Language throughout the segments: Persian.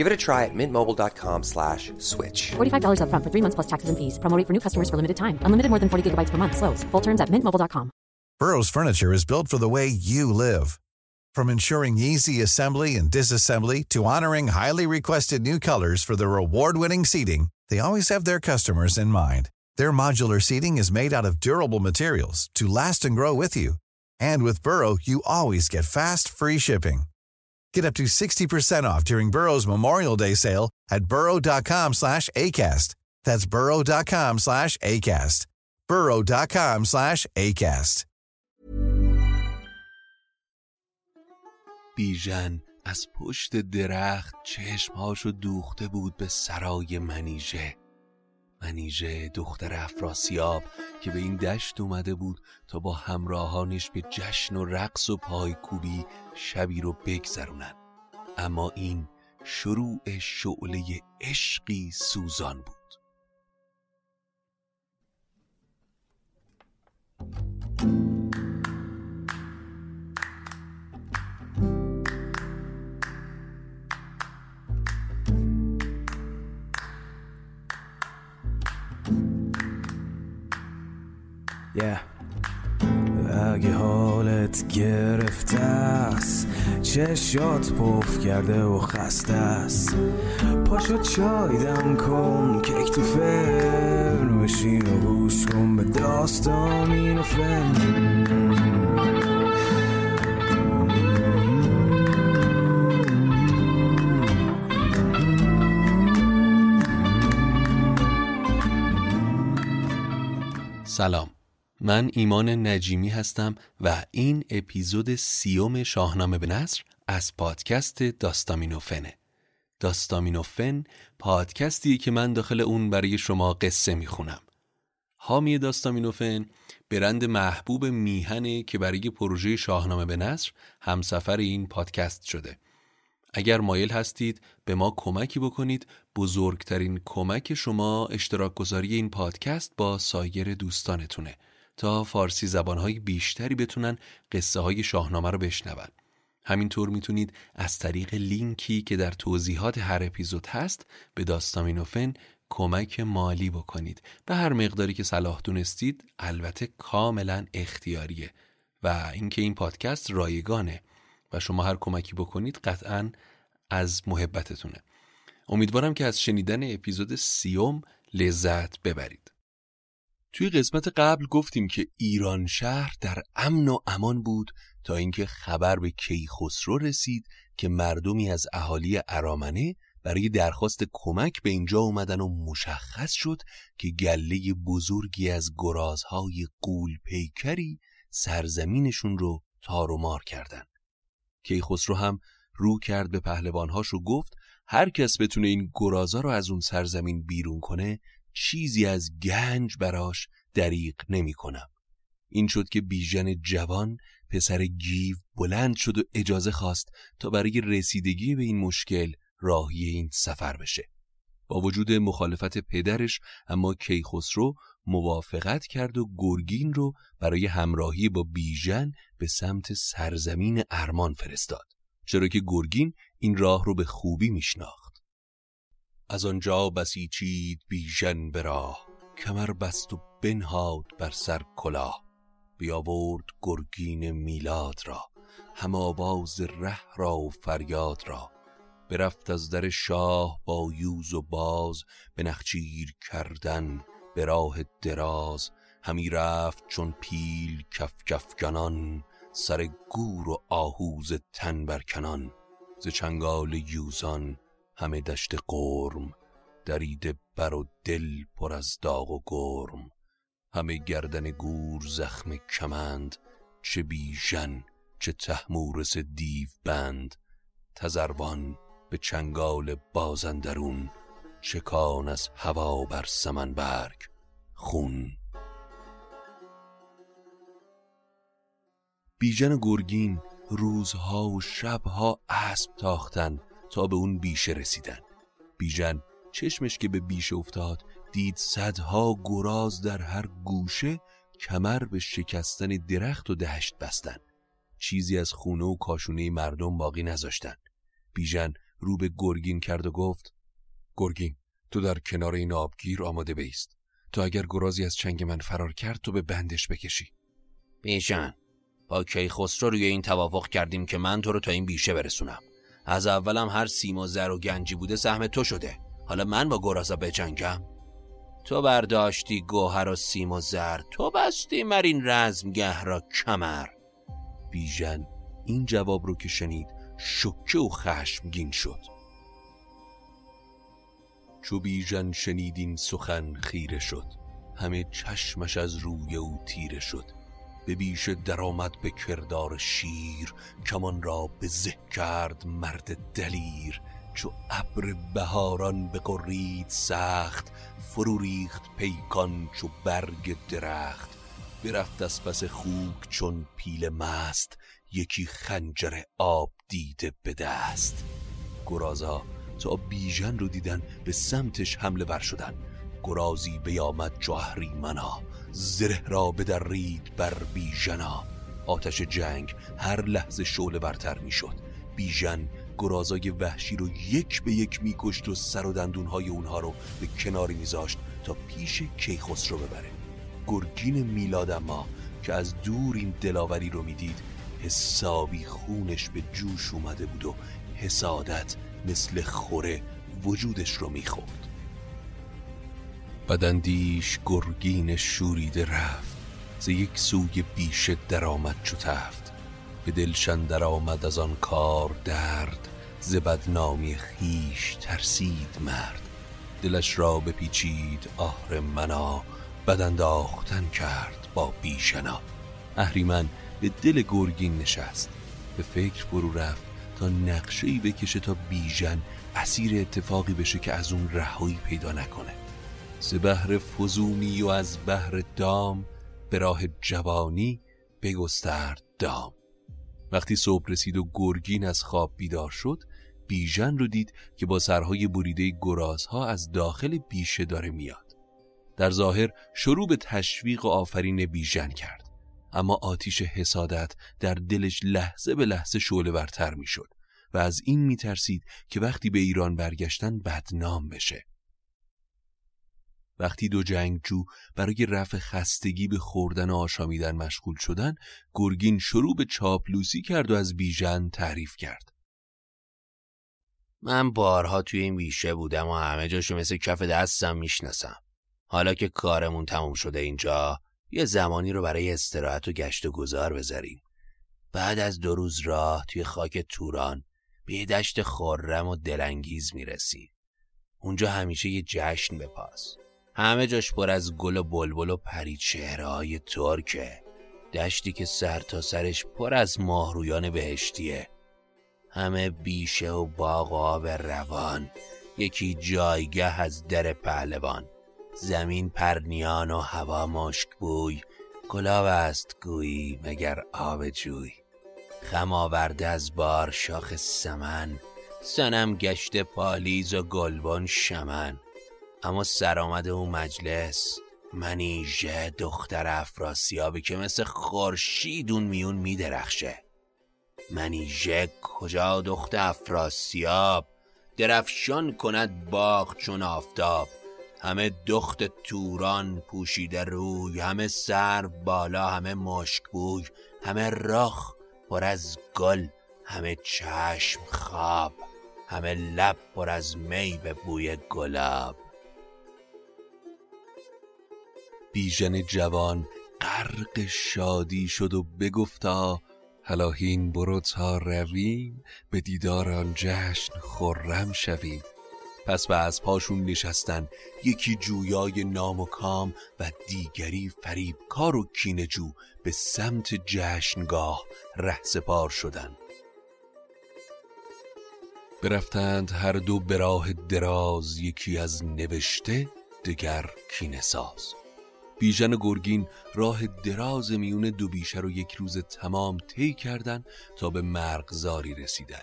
Give it a try at mintmobile.com slash switch. $45 upfront for three months plus taxes and fees. Promoting for new customers for limited time. Unlimited more than 40 gigabytes per month. Slows. Full terms at mintmobile.com. Burrow's furniture is built for the way you live. From ensuring easy assembly and disassembly to honoring highly requested new colors for their award-winning seating, they always have their customers in mind. Their modular seating is made out of durable materials to last and grow with you. And with Burrow, you always get fast, free shipping. Get up to 60% off during Burrow's Memorial Day sale at burrow.com slash ACAST. That's burrow.com slash ACAST. burrow.com slash ACAST. بیژن از پشت درخت چشمهاشو دوخته بود به سرای منیژه منیژه دختر افراسیاب که به این دشت اومده بود تا با همراهانش به جشن و رقص و پایکوبی شبی رو بگذرونن. اما این شروع شعله عشقی سوزان بود. اگه حالت گرفته است چشات پف کرده و خسته است. پاشو چای دم کن کیک تو فرن بشین و گوش کن به داستان این فن. سلام. من ایمان نجیمی هستم و این اپیزود سیوم شاهنامه به نصر از پادکست داستامینوفنه. داستامینوفن پادکستی که من داخل اون برای شما قصه می‌خونم. حامی داستامینوفن برند محبوب میهنه که برای پروژه شاهنامه به نصر همسفر این پادکست شده. اگر مایل هستید به ما کمکی بکنید بزرگترین کمک شما اشتراک گذاری این پادکست با سایر دوستانتونه. تا فارسی زبانهای بیشتری بتونن قصه های شاهنامه رو بشنون. همینطور می‌تونید از طریق لینکی که در توضیحات هر اپیزود هست به داستامینوفن کمک مالی بکنید. به هر مقداری که صلاح دونستید البته کاملا اختیاریه و اینکه این پادکست رایگانه و شما هر کمکی بکنید قطعا از محبتتونه. امیدوارم که از شنیدن اپیزود سیوم لذت ببرید. توی قسمت قبل گفتیم که ایران شهر در امن و امان بود تا اینکه خبر به کیخسرو رسید که مردمی از اهالی ارامنه برای درخواست کمک به اینجا اومدن و مشخص شد که گله بزرگی از گرازهای قول پیکری سرزمینشون رو تار و مار کردن. کیخسرو هم رو کرد به پهلوانهاش و گفت هر کس بتونه این گرازا رو از اون سرزمین بیرون کنه چیزی از گنج براش دریق نمی کنم. این شد که بیژن جوان پسر گیو بلند شد و اجازه خواست تا برای رسیدگی به این مشکل راهی این سفر بشه. با وجود مخالفت پدرش اما کیخسرو موافقت کرد و گرگین رو برای همراهی با بیژن به سمت سرزمین ارمان فرستاد. چرا که گرگین این راه رو به خوبی میشناخت. از آنجا بسیچید بیژن به راه کمر بست و بنهاد بر سر کلاه. بیاورد گرگین میلاد را هم آواز ره را و فریاد را. برفت از در شاه با یوز و باز به نخچیر کردن به راه دراز. همی رفت چون پیل کف کفکنان سر گور و آهوز تن برکنان ز چنگال یوزان همه دشت قرم درید بر و دل پر از داغ و گرم. همه گردن گور زخم کمند چه بیژن چه تحمورس دیو بند. تزروان به چنگال بازندرون چکان از هوا بر سمن برگ. خون بیژن گرگین روزها و شبها اسب تاختن تا به اون بیشه رسیدن. بیژن چشمش که به بیشه افتاد دید صدها گراز در هر گوشه کمر به شکستن درخت و دشت بستن. چیزی از خونه و کاشونه مردم باقی نذاشتن. بیژن رو به گرگین کرد و گفت گرگین تو در کنار این آبگیر آماده بیست. تا اگر گرازی از چنگ من فرار کرد تو به بندش بکشی. بیژن با کیخسرو روی این توافق کردیم که من تو رو تا این بیشه برسونم. از اولم هر سیم و زر و گنجی بوده سهم تو شده. حالا من با گرازا بجنگم. تو برداشتی گوهر و سیم و زر. تو بستی مر این رزمگه را کمر. بیژن این جواب رو که شنید شکه و خشمگین شد. چو بیژن شنید این سخن خیره شد. همه چشمش از روی او تیره شد. به بیش درآمد به کردار شیر کمان را به زه کرد مرد دلیر. چو ابر بهاران بقرید سخت فرو ریخت پیکان چو برگ درخت. برفت از پس خوک چون پیل مست یکی خنجر آب دیده به دست. گرازا تا بیژن رو دیدن به سمتش حمله ور شدن. گرازی بیامد جوهری منا. زره را بدرید بر بیژنا. آتش جنگ هر لحظه شعله برتر می‌شد. بیژن گرازای وحشی رو یک به یک میکشت و سر و دندونهای اونها رو به کناری میذاشت تا پیش کیخسرو ببره. گرگین میلاد اما که از دور این دلاوری رو می‌دید حسابی خونش به جوش اومده بود و حسادت مثل خوره وجودش رو می‌خورد. بدندیش گرگین شوریده رفت. ز یک سوی بیشه درآمد چو تفت. به دلشن درآمد از آن کار درد. ز بدنامی خیش ترسید مرد. دلش را بپیچید آهر منا. بدانداختن کرد با بیشنا. اهریمن به دل گرگین نشست. به فکر فرو رفت تا نقشه‌ای بکشه تا بیژن اسیر اتفاقی بشه که از اون رهایی پیدا نکنه. ز بهر فزونی و از بهر دام به راه جوانی بگسترد دام. وقتی صبح رسید و گرگین از خواب بیدار شد بیژن رو دید که با سرهای بریده گرازها از داخل بیشه داره میاد. در ظاهر شروع به تشویق و آفرین بیژن کرد. اما آتیش حسادت در دلش لحظه به لحظه شعله برتر می‌شد و از این میترسید که وقتی به ایران برگشتن بدنام بشه. وقتی دو جنگجو برای رفع خستگی به خوردن و آشامیدن مشغول شدن گرگین شروع به چاپلوسی کرد و از بیژن تعریف کرد. من بارها توی این بیشه بودم و همه جاشو مثل کف دستم می‌شناسم. حالا که کارمون تموم شده اینجا یه زمانی رو برای استراحت و گشت و گذار بذاریم. بعد از دو روز راه توی خاک توران به یه دشت خورم و دلانگیز می‌رسیم. اونجا همیشه یه جشن بپاس. همه جاش پر از گل و بلبل و پری های ترکه. دشتی که سر تا سرش پر از ماهرویان بهشتیه. همه بیشه و باغ و آب روان. یکی جایگه از در پهلوان. زمین پرنیان و هوا مشک بوی. گلاب است گویی مگر آب جوی. خم آورده از بار شاخ سمن. سنم گشته پالیز و گلبن شمن. اما سرآمد اون مجلس. منیژه دختر افراسیابی که مثل خورشید اون میون میدرخشه. منیژه کجا دختر افراسیاب؟ درفشان کند باغ چون آفتاب. همه دخت توران پوشیده روی همه سر بالا همه مشک بوی همه رخ پر از گل همه چشم خواب همه لب پر از می به بوی گلاب. بیژن جوان غرق شادی شد و بگفتا هلاهین برو تا رویم به دیدار آن جشن خرم شویم. پس به از پاشون نشستن یکی جویای نام و کام و دیگری فریب کار و کینجو به سمت جشنگاه ره سپار شدن. برفتند هر دو به راه دراز یکی از نوشته دگر کینه ساز. بیژن گرگین راه دراز میون دو بیشه رو یک روز تمام طی کردن تا به مرغزاری رسیدن.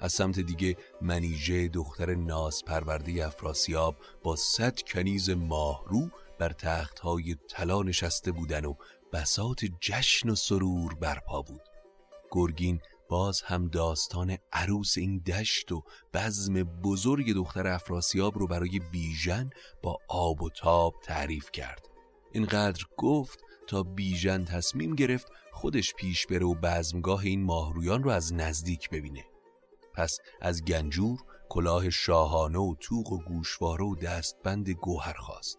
از سمت دیگه منیژه دختر ناز پرورده افراسیاب با صد کنیز ماهرو بر تختهای طلا نشسته بودن و بسات جشن و سرور برپا بود. گرگین باز هم داستان عروس این دشت و بزم بزرگ دختر افراسیاب رو برای بیژن با آب و تاب تعریف کرد. اینقدر گفت تا بیژن تصمیم گرفت خودش پیش بره و بزمگاه این ماهرویان رو از نزدیک ببینه. پس از گنجور کلاه شاهانه و توق و گوشواره و دستبند گوهر خواست.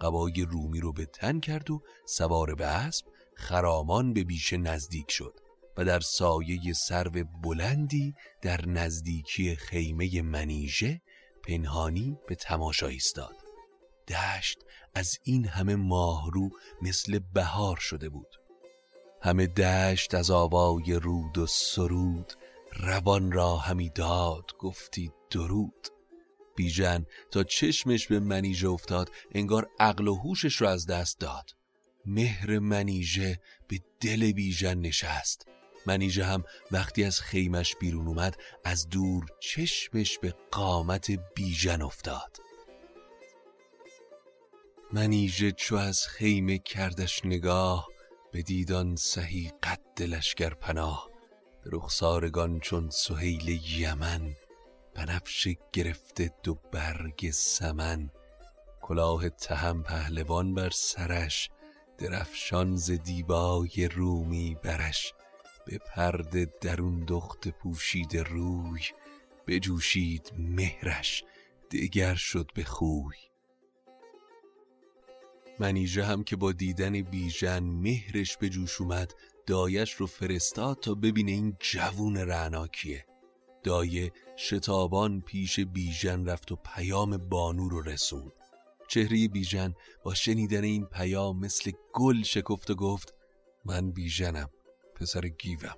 قبای رومی رو به تن کرد و سوار به اسب خرامان به بیشه نزدیک شد و در سایه سرو بلندی در نزدیکی خیمه منیژه پنهانی به تماشا ایستاد. دشت از این همه ماهرو مثل بهار شده بود. همه دشت از آوای رود و سرود روان را همی داد گفتی درود. بیژن تا چشمش به منیژه افتاد انگار عقل و هوشش را از دست داد. مهر منیژه به دل بیژن نشست. منیژه هم وقتی از خیمش بیرون اومد از دور چشمش به قامت بیژن افتاد. منیژه چو از خیمه کردش نگاه به دیدان سهی قد لشگر پناه. به رخسارگان چون سهیل یمن بنفش گرفته دو برگ سمن. کلاه تهم پهلوان بر سرش درفشان ز دیبای رومی برش. به پرده درون دخت پوشید روی بجوشید مهرش دگر شد به خوی. منیژه هم که با دیدن بیژن مهرش به جوش اومد دایش رو فرستاد تا ببینه این جوون رعناکیه. دایه شتابان پیش بیژن رفت و پیام بانو رو رسون چهره بیژن با شنیدن این پیام مثل گل شکفت و گفت من بیژنم پسر گیوم.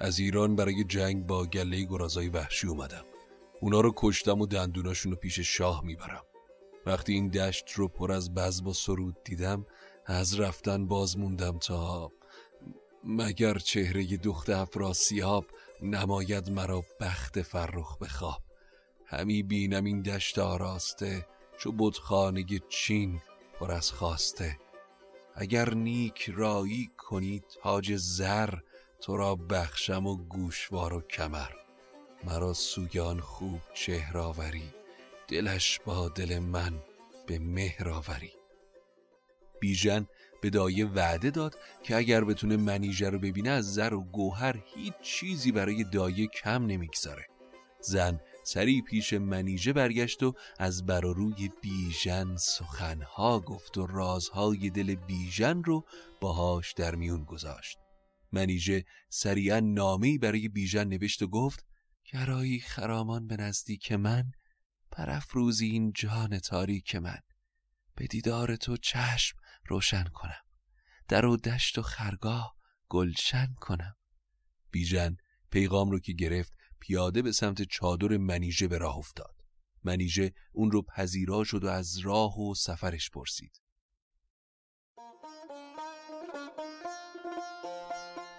از ایران برای جنگ با گله گرازای وحشی اومدم. اونا رو کشتم و دندوناشون رو پیش شاه می‌برم. وقتی این دشت رو پر از بزم و سرود دیدم از رفتن باز موندم تا مگر چهره دخت افراسیاب نماید مرا بخت فرخ بخواب. همی بینم این دشت آراسته چو بودخانه چین پر از خواسته. اگر نیک رایی کنی تاج زر تو را بخشم و گوشوار و کمر. مرا سویان خوب چهراوری دلش با دل من به مهراوری بیژن به دایه وعده داد که اگر بتونه منیژه رو ببینه از زر و گوهر هیچ چیزی برای دایه کم نمی‌گذاره. زن سری پیش منیژه برگشت و از بر روی بیژن سخنها گفت و رازهای دل بیژن رو باهاش در میون گذاشت. منیژه سریعا نامه‌ای برای بیژن نوشت و گفت گرایی خرامان به نزدیک من پرافروزی این جان تاریک من. به دیدار تو چشم روشن کنم. در و دشت و خرگاه گلشن کنم. بیژن پیغام رو که گرفت پیاده به سمت چادر منیژه به راه افتاد. منیژه اون رو پذیرا شد و از راه و سفرش پرسید.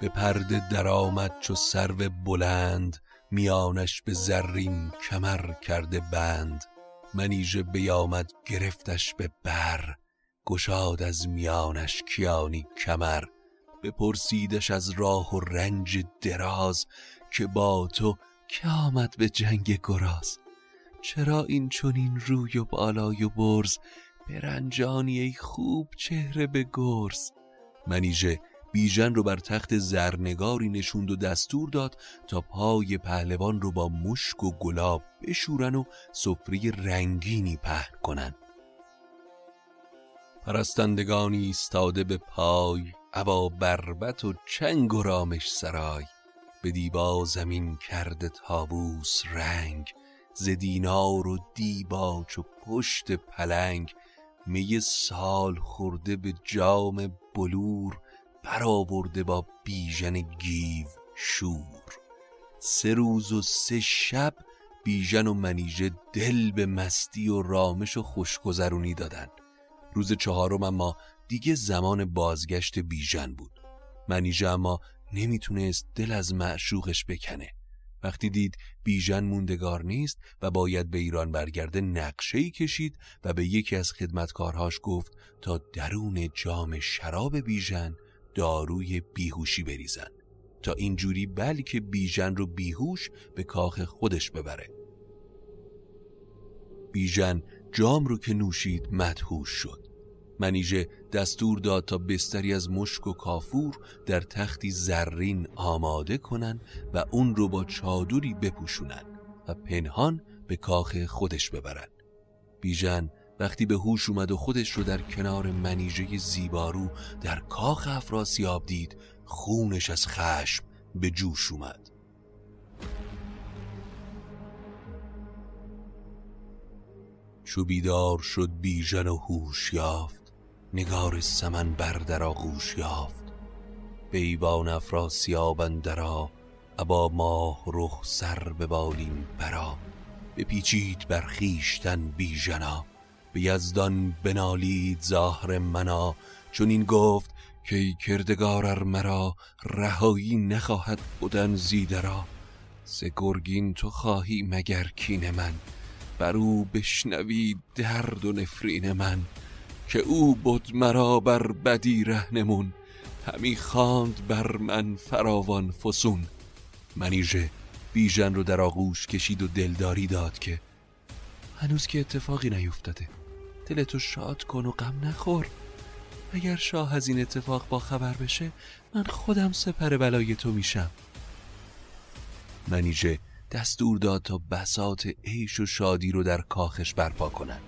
به پرده درآمد چو سرو بلند میانش به زرین کمر کرده بند منیژه بیامد گرفتش به بر گشاد از میانش کیانی کمر بپرسیدش از راه و رنج دراز که با تو که آمد به جنگ گراز؟ چرا این چونین روی و بالای و برز؟ برنجانی ای خوب چهره به گرز؟ منیژه بیژن رو بر تخت زرنگاری نشوند و دستور داد تا پای پهلوان رو با مشک و گلاب بشورن و سفره رنگینی پهن کنن پرستندگانی ایستاده به پای ابا بربت و چنگ و رامش سرای. به دیبا زمین کرده تابوس رنگ ز دینار و دیباچ و پشت پلنگ. می سال خورده به جام بلور برآورده با بیژن گیو شور. سه روز و سه شب بیژن و منیژه دل به مستی و رامش و خوشگذرونی دادن. روز چهارم اما دیگه زمان بازگشت بیژن بود. منیژه اما نمی‌تونست دل از معشوقش بکنه. وقتی دید بیژن موندگار نیست و باید به ایران برگرده نقشه‌ای کشید و به یکی از خدمتکارهاش گفت تا درون جام شراب بیژن داروی بیهوشی بریزن تا اینجوری بلکه بیژن رو بیهوش به کاخ خودش ببره. بیژن جام رو که نوشید مدهوش شد. منیژه دستور داد تا بستری از مشک و کافور در تختی زرین آماده کنن و اون رو با چادری بپوشونن و پنهان به کاخ خودش ببرن. بیژن وقتی به هوش اومد و خودش رو در کنار منیژه زیبارو در کاخ افراسیاب دید خونش از خشم به جوش اومد. چو بیدار شد بیژن و هوش یافت نگار سمن بر در آغوش یافت. به ایوان افراسیاب اندرا ابا ماه رخ سر به بالین برا بپیچید بر خویشتن بیژنا به یزدان بنالید ظاهر منا چون این گفت که کردگار مرا رهایی نخواهد بودن زیدرا ز گرگین تو خواهی مگر کین من؟ بر او بشنوی درد و نفرین من. که او بود مرا بر بدی رهنمون همی خواند بر من فراوان فسون. منیژه بیژن رو در آغوش کشید و دلداری داد که هنوز که اتفاقی نیفتاده. دلتو شاد کن و غم نخور. اگر شاه از این اتفاق با خبر بشه من خودم سپر بلای تو میشم. منیژه دستور داد تا بسات عیش و شادی رو در کاخش برپا کنن.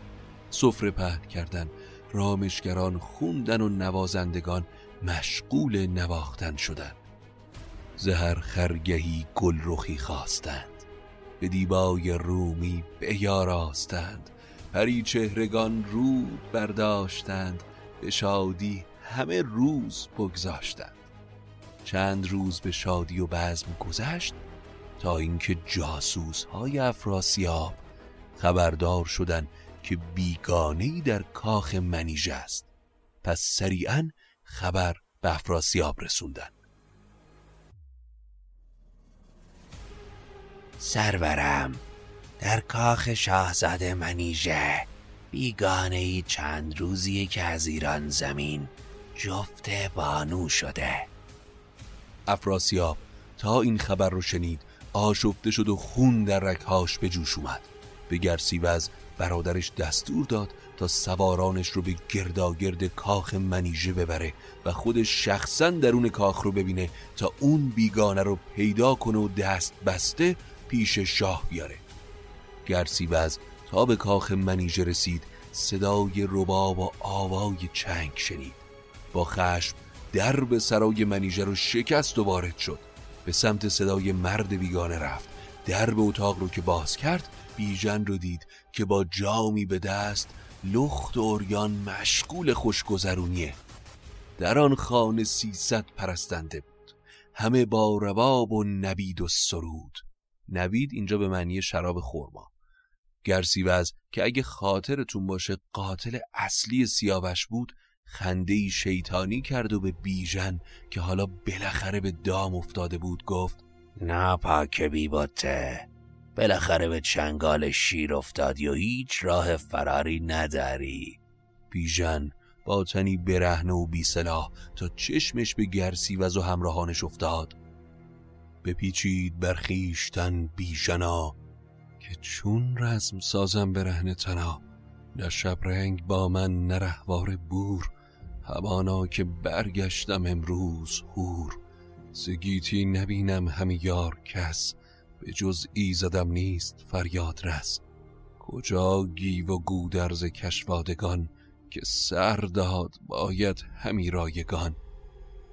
سفره پهن کردن رامشگران خوندن و نوازندگان مشغول نواختن شدن. زهر خرگهی گل رخی خواستند. به دیبای رومی بیاراستند پری چهرگان رود برداشتند به شادی همه روز بگذاشتند. چند روز به شادی و بزم گذشت تا اینکه جاسوس های افراسیاب خبردار شدند که بیگانه در کاخ منیژه است. پس سریعا خبر به افراسیاب رسوندن سرورم در کاخ شاهزاده منیژه. بیگانه ای چند روزیه که از ایران زمین جفت بانو شده. افراسیاب تا این خبر رو شنید آشفته شد و خون در رکهاش به جوش اومد. به گرسیوز برادرش دستور داد تا سوارانش رو به گرداگرد کاخ منیژه ببره و خودش شخصا درون کاخ رو ببینه تا اون بیگانه رو پیدا کنه و دست بسته پیش شاه بیاره. گرسیوز تا به کاخ منیژه رسید صدای رباب و آوای چنگ شنید. با خشم درب سرای منیژه رو شکست و وارد شد. به سمت صدای مرد بیگانه رفت. درب اتاق رو که باز کرد بیژن رو دید که با جامی به دست لخت و اوریان مشغول خوشگذرونیه. در آن خانه سیصد پرستنده بود. همه با رباب و نبید و سرود. نبید اینجا به معنی شراب خورما گرسیوز که اگه خاطرتون باشه قاتل اصلی سیاوش بود خنده شیطانی کرد و به بیژن که حالا بالاخره به دام افتاده بود گفت ناپاک بیباته بالاخره به چنگال شیر افتادی و هیچ راه فراری نداری. بیژن با تنی برهنه و بیسلاح تا چشمش به گرسیوز و همراهانش افتاد. بپیچید بر خویشتن بیژنا. که چون رزم سازم برهنه تنا نه رنگ با من نرهوار بور. همانا که برگشتم امروز هور زگیتی نبینم همی یار کس به جز ایزدم نیست فریاد رس. کجا گیو و گودرز کشوادگان که سر داد باید همی رایگان؟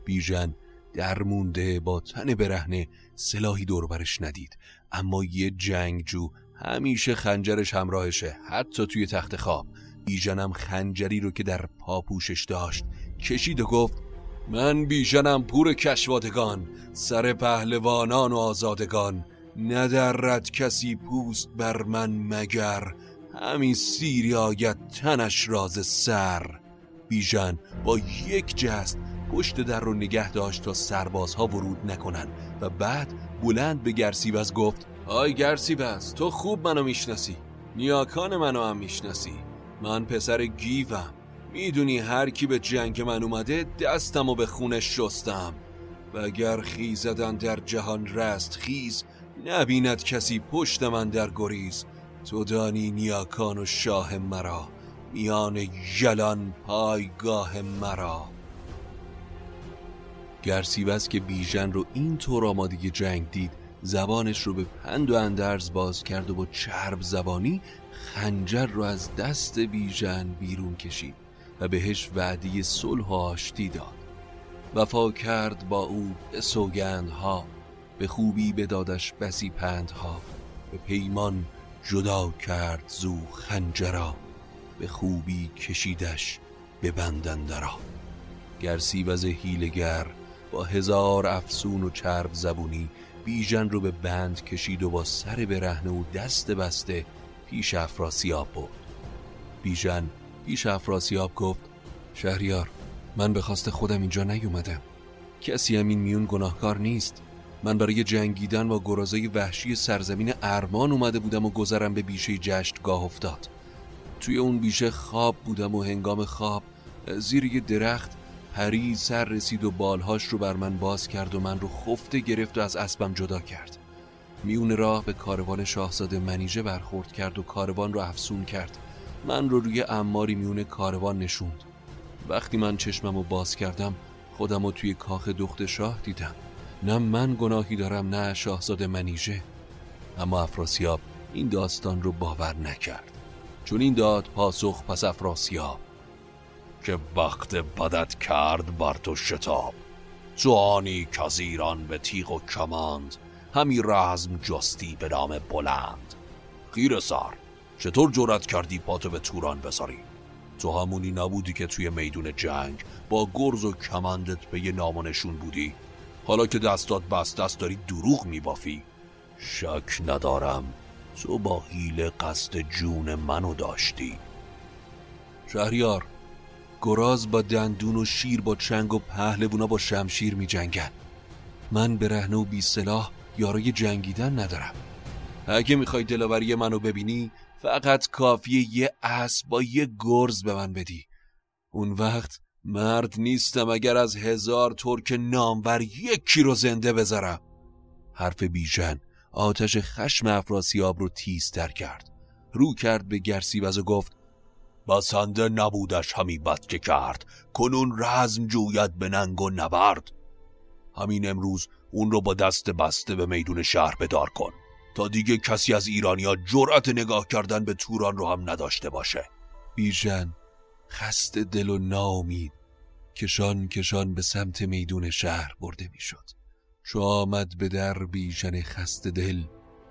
بیژن در مونده با تن برهنه سلاحی دوربرش ندید اما یه جنگجو همیشه خنجرش همراهشه حتی توی تخت خواب. بیژنم خنجری رو که در پاپوشش داشت کشید و گفت من بیژنم پور کشوادگان سر پهلوانان و آزادگان. ندرد کسی پوست بر من مگر همین سیری آید تنش راز سر. بیژن با یک جست پشت در رو نگه داشت تا سربازها ورود نکنن و بعد بلند به گرسیوز گفت آی گرسیوز تو خوب منو می‌شناسی. نیاکان منو هم می‌شناسی. من پسر گیوم. می‌دونی هر کی به جنگ من اومده دستم و به خونش شستم. و اگر خیزدن در جهان رست خیز نبیند کسی پشت من در گریز. تو دانی نیاکان و شاه مرا میان یلان پایگاه مرا. گرسیوز که بیژن رو این طور آمادگی جنگ دید زبانش رو به پند و اندرز باز کرد و با چرب زبانی خنجر رو از دست بیژن بیرون کشید و بهش وعدی صلح و آشتی داد وفا کرد با او به سوگندها به خوبی بدادش بسی پندها به پیمان جدا کرد زو خنجرا به خوبی کشیدش به بندندرا. گرسی وز هیلگر با هزار افسون و چرب زبونی بیژن رو به بند کشید و با سر برهنه و دست بسته پیش افراسیاب برد. بیژن پیش افراسیاب گفت شهریار من به خواست خودم اینجا نیومدم. کسی هم این میون گناهکار نیست. من برای جنگیدن با گرازای وحشی سرزمین ارمان اومده بودم و گذرم به بیشه جشتگاه افتاد. توی اون بیشه خواب بودم و هنگام خواب زیر یه درخت پری سر رسید و بالهاش رو بر من باز کرد و من رو خفته گرفت و از اسبم جدا کرد. میون راه به کاروان شاهزاده منیژه برخورد کرد و کاروان رو افسون کرد. من رو روی اماری میون کاروان نشوند. وقتی من چشمم رو باز کردم خودم رو توی کاخ دخت شاه دیدم. نه من گناهی دارم نه شاهزاده منیژه. اما افراسیاب این داستان رو باور نکرد. چون این داد پاسخ پس افراسیاب. که وقت بدت کرد بر تو شتاب. تو آنی که ایران به تیغ و کماند همی رزم جستی به نام بلند. خیر سر چطور جرأت کردی پاتو به توران بذاری تو همونی نبودی که توی میدون جنگ با گرز و کمندت به یه نامانشون بودی؟ حالا که دستات بست دست داری دروغ میبافی. شک ندارم تو با حیل قصد جون منو داشتی. شهریار گراز با دندون و شیر با چنگ و پهلوونا با شمشیر می جنگن. من به و بی سلاح یارای جنگیدن ندارم. اگه می‌خوای دلاوری منو ببینی فقط کافیه یه اسب با یه گرز به من بدی. اون وقت مرد نیستم اگر از هزار ترک نامور یکی رو زنده بذارم. حرف بیژن آتش خشم افراسیاب رو تیزتر کرد. رو کرد به گرسیوز و گفت بسنده نبودش همی بد که کرد. کنون رزم جوید به ننگ و نبرد. همین امروز اون رو با دست بسته به میدون شهر بدار کن. تا دیگه کسی از ایرانیا جرأت نگاه کردن به توران رو هم نداشته باشه. بیژن خسته دل و ناامید. کشان کشان به سمت میدون شهر برده می‌شد. چو آمد به در بیژن خسته دل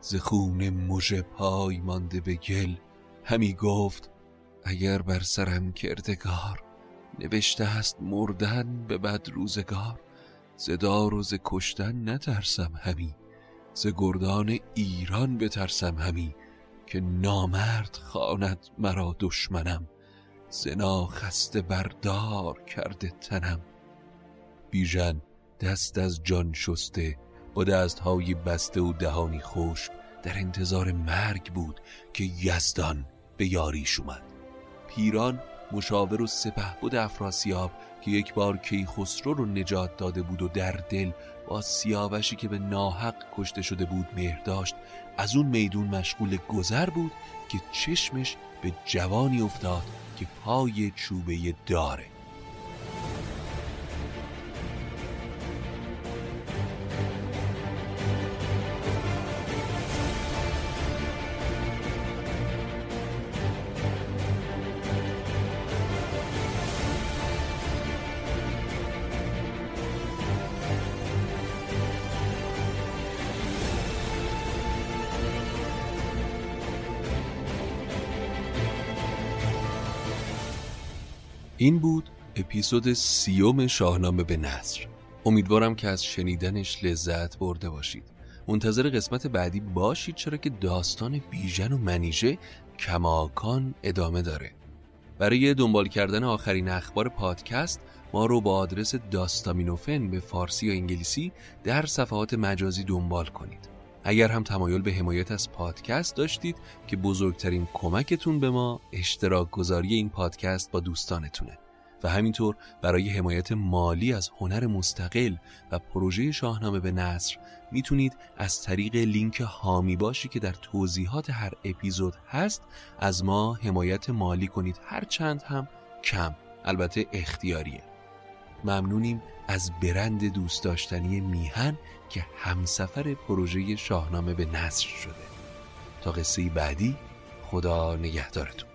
ز خون مژه پای مانده به گل. همی گفت اگر بر سرم کردگار نوشته است مردن به بد روزگار. زدار و ز کشتن نترسم همی ز گردان ایران بترسم همی که نامرد خواند مرا دشمنم. زنا خسته بردار کرده تنم. بیژن دست از جان شسته با دستهای بسته و دهانی خوش در انتظار مرگ بود که یزدان به یاریش اومد. پیران مشاور و سپه بود افراسیاب که یک بار کیخسرو رو نجات داده بود و در دل با سیاوشی که به ناحق کشته شده بود مهر داشت از اون میدون مشغول گذر بود که چشمش به جوانی افتاد که پای چوبه داره. این بود اپیزود سیوم شاهنامه به نصر امیدوارم که از شنیدنش لذت برده باشید. منتظر قسمت بعدی باشید چرا که داستان بیژن و منیژه کماکان ادامه داره. برای دنبال کردن آخرین اخبار پادکست ما رو با آدرس داستامینوفن به فارسی و انگلیسی در صفحات مجازی دنبال کنید. اگر هم تمایل به حمایت از پادکست داشتید که بزرگترین کمکتون به ما اشتراک گذاری این پادکست با دوستانتونه. و همینطور برای حمایت مالی از هنر مستقل و پروژه شاهنامه به نصر می‌تونید از طریق لینک هامی باشی که در توضیحات هر اپیزود هست از ما حمایت مالی کنید. هر چند هم کم. البته اختیاریه. ممنونیم از برند دوست داشتنی میهن که همسفر پروژه شاهنامه به نصر شده. تا قصه بعدی خدا نگهدارتون.